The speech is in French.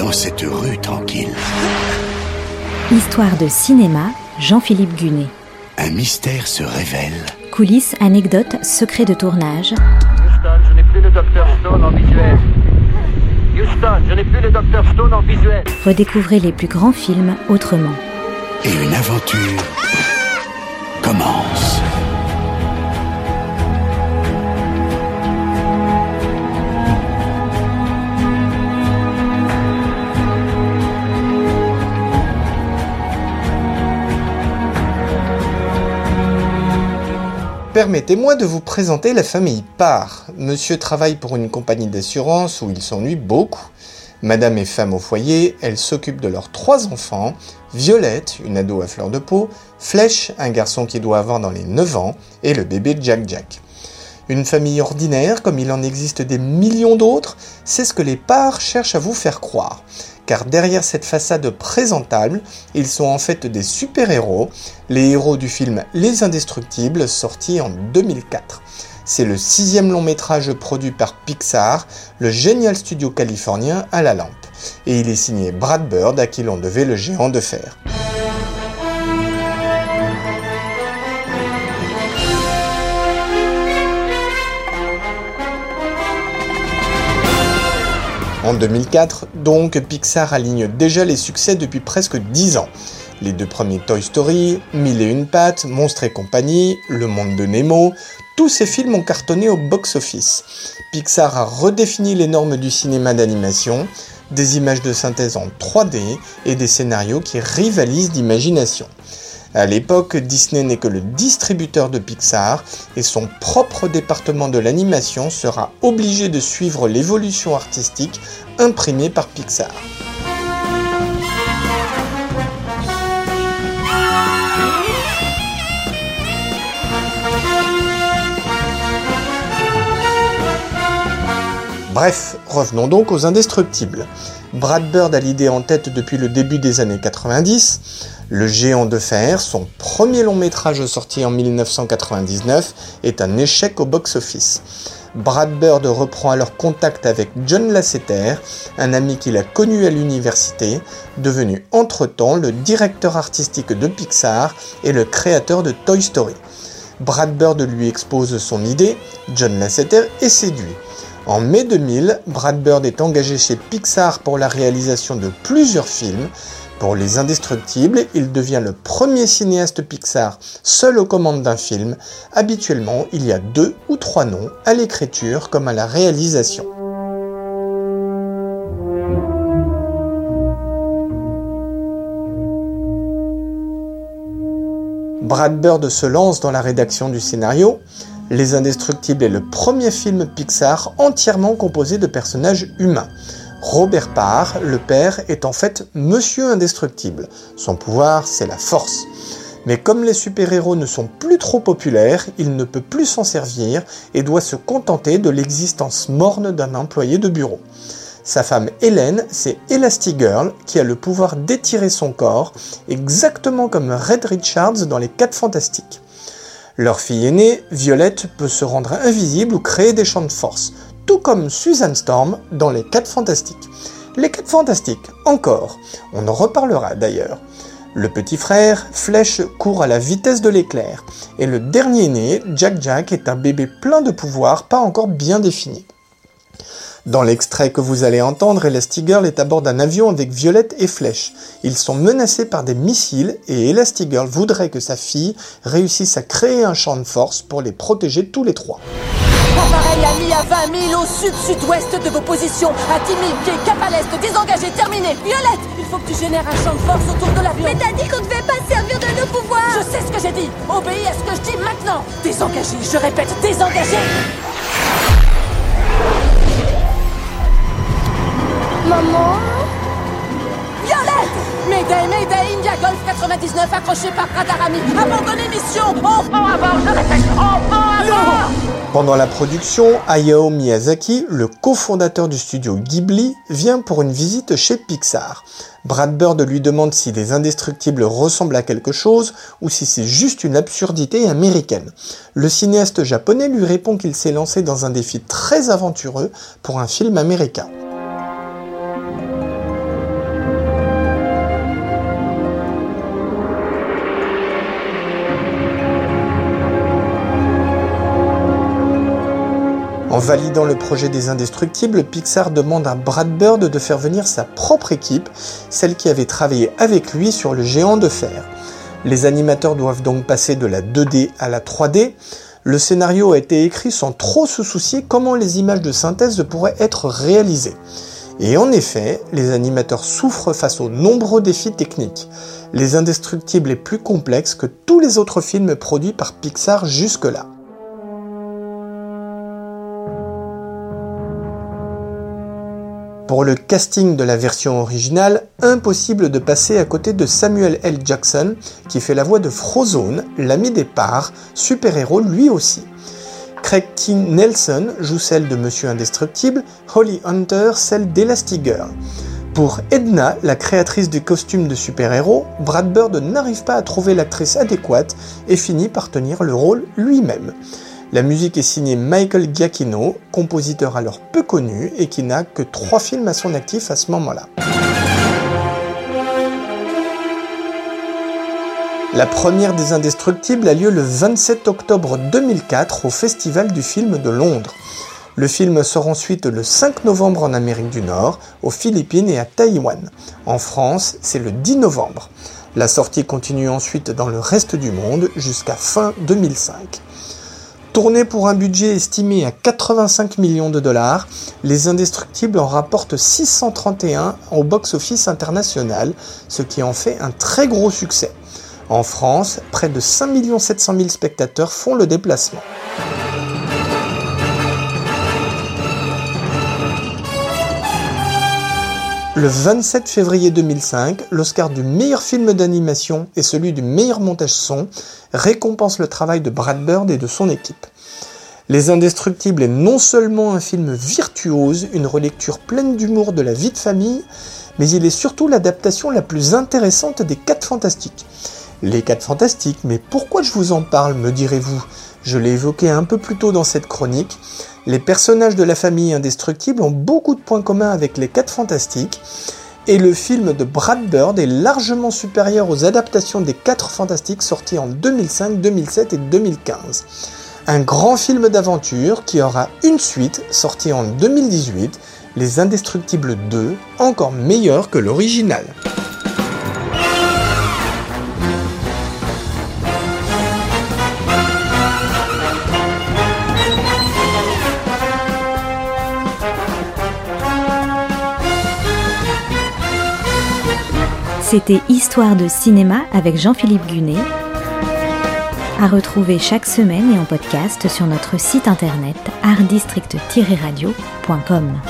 dans cette rue tranquille Histoire de cinéma, Jean-Philippe Gunet. Un mystère se révèle. Coulisses, anecdotes, secrets de tournage. Houston, je n'ai plus le docteur Stone en visuel. Houston, je n'ai plus le docteur Stone en visuel. Redécouvrez les plus grands films autrement. Et une aventure Permettez-moi de vous présenter la famille Parr. Monsieur travaille pour une compagnie d'assurance où il s'ennuie beaucoup. Madame est femme au foyer, elle s'occupe de leurs trois enfants, Violette, une ado à fleur de peau, Flèche, un garçon qui doit avoir dans les 9 ans, et le bébé Jack Jack. Une famille ordinaire, comme il en existe des millions d'autres, c'est ce que les Parr cherchent à vous faire croire car derrière cette façade présentable, ils sont en fait des super-héros, les héros du film Les Indestructibles, sorti en 2004. C'est le sixième long métrage produit par Pixar, le génial studio californien à la lampe. Et il est signé Brad Bird à qui l'on devait le géant de fer. En 2004, donc, Pixar aligne déjà les succès depuis presque 10 ans. Les deux premiers Toy Story, Mille et une pattes, Monstres et compagnie, Le monde de Nemo, tous ces films ont cartonné au box-office. Pixar a redéfini les normes du cinéma d'animation, des images de synthèse en 3D et des scénarios qui rivalisent d'imagination. À l'époque, Disney n'est que le distributeur de Pixar et son propre département de l'animation sera obligé de suivre l'évolution artistique imprimée par Pixar. Bref, revenons donc aux indestructibles. Brad Bird a l'idée en tête depuis le début des années 90. Le géant de fer, son premier long métrage sorti en 1999, est un échec au box-office. Brad Bird reprend alors contact avec John Lasseter, un ami qu'il a connu à l'université, devenu entre-temps le directeur artistique de Pixar et le créateur de Toy Story. Brad Bird lui expose son idée, John Lasseter est séduit. En mai 2000, Brad Bird est engagé chez Pixar pour la réalisation de plusieurs films. Pour Les Indestructibles, il devient le premier cinéaste Pixar seul aux commandes d'un film. Habituellement, il y a deux ou trois noms à l'écriture comme à la réalisation. Brad Bird se lance dans la rédaction du scénario. Les Indestructibles est le premier film Pixar entièrement composé de personnages humains. Robert Parr, le père, est en fait Monsieur Indestructible. Son pouvoir, c'est la force. Mais comme les super-héros ne sont plus trop populaires, il ne peut plus s'en servir et doit se contenter de l'existence morne d'un employé de bureau. Sa femme Hélène, c'est Elastigirl qui a le pouvoir d'étirer son corps, exactement comme Red Richards dans Les 4 Fantastiques. Leur fille aînée, Violette, peut se rendre invisible ou créer des champs de force, tout comme Susan Storm dans Les 4 Fantastiques. Les 4 Fantastiques, encore, on en reparlera d'ailleurs. Le petit frère, Flèche, court à la vitesse de l'éclair, et le dernier né, Jack Jack, est un bébé plein de pouvoirs pas encore bien défini. Dans l'extrait que vous allez entendre, Elastigirl est à bord d'un avion avec Violette et Flèche. Ils sont menacés par des missiles et Elastigirl voudrait que sa fille réussisse à créer un champ de force pour les protéger tous les trois. Appareil ami à 20 000 au sud-sud-ouest de vos positions, à 10 000 pieds, cap à l'est, désengagé, terminé. Violette, il faut que tu génères un champ de force autour de l'avion. Mais t'as dit qu'on devait pas servir de nos pouvoirs Je sais ce que j'ai dit. Obéis à ce que je dis maintenant. Désengagé, je répète, désengagé. pendant la production, Hayao Miyazaki, le cofondateur du studio Ghibli, vient pour une visite chez Pixar. Brad Bird lui demande si les indestructibles ressemblent à quelque chose ou si c'est juste une absurdité américaine. Le cinéaste japonais lui répond qu'il s'est lancé dans un défi très aventureux pour un film américain. Validant le projet des Indestructibles, Pixar demande à Brad Bird de faire venir sa propre équipe, celle qui avait travaillé avec lui sur le géant de fer. Les animateurs doivent donc passer de la 2D à la 3D. Le scénario a été écrit sans trop se soucier comment les images de synthèse pourraient être réalisées. Et en effet, les animateurs souffrent face aux nombreux défis techniques. Les Indestructibles est plus complexe que tous les autres films produits par Pixar jusque-là. Pour le casting de la version originale, impossible de passer à côté de Samuel L. Jackson, qui fait la voix de Frozone, l'ami des parts, super-héros lui aussi. Craig King Nelson joue celle de Monsieur Indestructible, Holly Hunter celle d'Elastigirl. Pour Edna, la créatrice du costume de super-héros, Brad Bird n'arrive pas à trouver l'actrice adéquate et finit par tenir le rôle lui-même. La musique est signée Michael Giacchino, compositeur alors peu connu et qui n'a que trois films à son actif à ce moment-là. La première des Indestructibles a lieu le 27 octobre 2004 au Festival du film de Londres. Le film sort ensuite le 5 novembre en Amérique du Nord, aux Philippines et à Taïwan. En France, c'est le 10 novembre. La sortie continue ensuite dans le reste du monde jusqu'à fin 2005. Tourné pour un budget estimé à 85 millions de dollars, Les Indestructibles en rapportent 631 au box-office international, ce qui en fait un très gros succès. En France, près de 5 700 000 spectateurs font le déplacement. Le 27 février 2005, l'Oscar du meilleur film d'animation et celui du meilleur montage son récompense le travail de Brad Bird et de son équipe. Les Indestructibles est non seulement un film virtuose, une relecture pleine d'humour de la vie de famille, mais il est surtout l'adaptation la plus intéressante des 4 fantastiques. Les 4 fantastiques, mais pourquoi je vous en parle, me direz-vous? Je l'ai évoqué un peu plus tôt dans cette chronique. Les personnages de la famille indestructible ont beaucoup de points communs avec les 4 fantastiques, et le film de Brad Bird est largement supérieur aux adaptations des 4 fantastiques sortis en 2005, 2007 et 2015. Un grand film d'aventure qui aura une suite sortie en 2018, Les Indestructibles 2, encore meilleur que l'original. C'était Histoire de cinéma avec Jean-Philippe Gunet, à retrouver chaque semaine et en podcast sur notre site internet artdistrict-radio.com.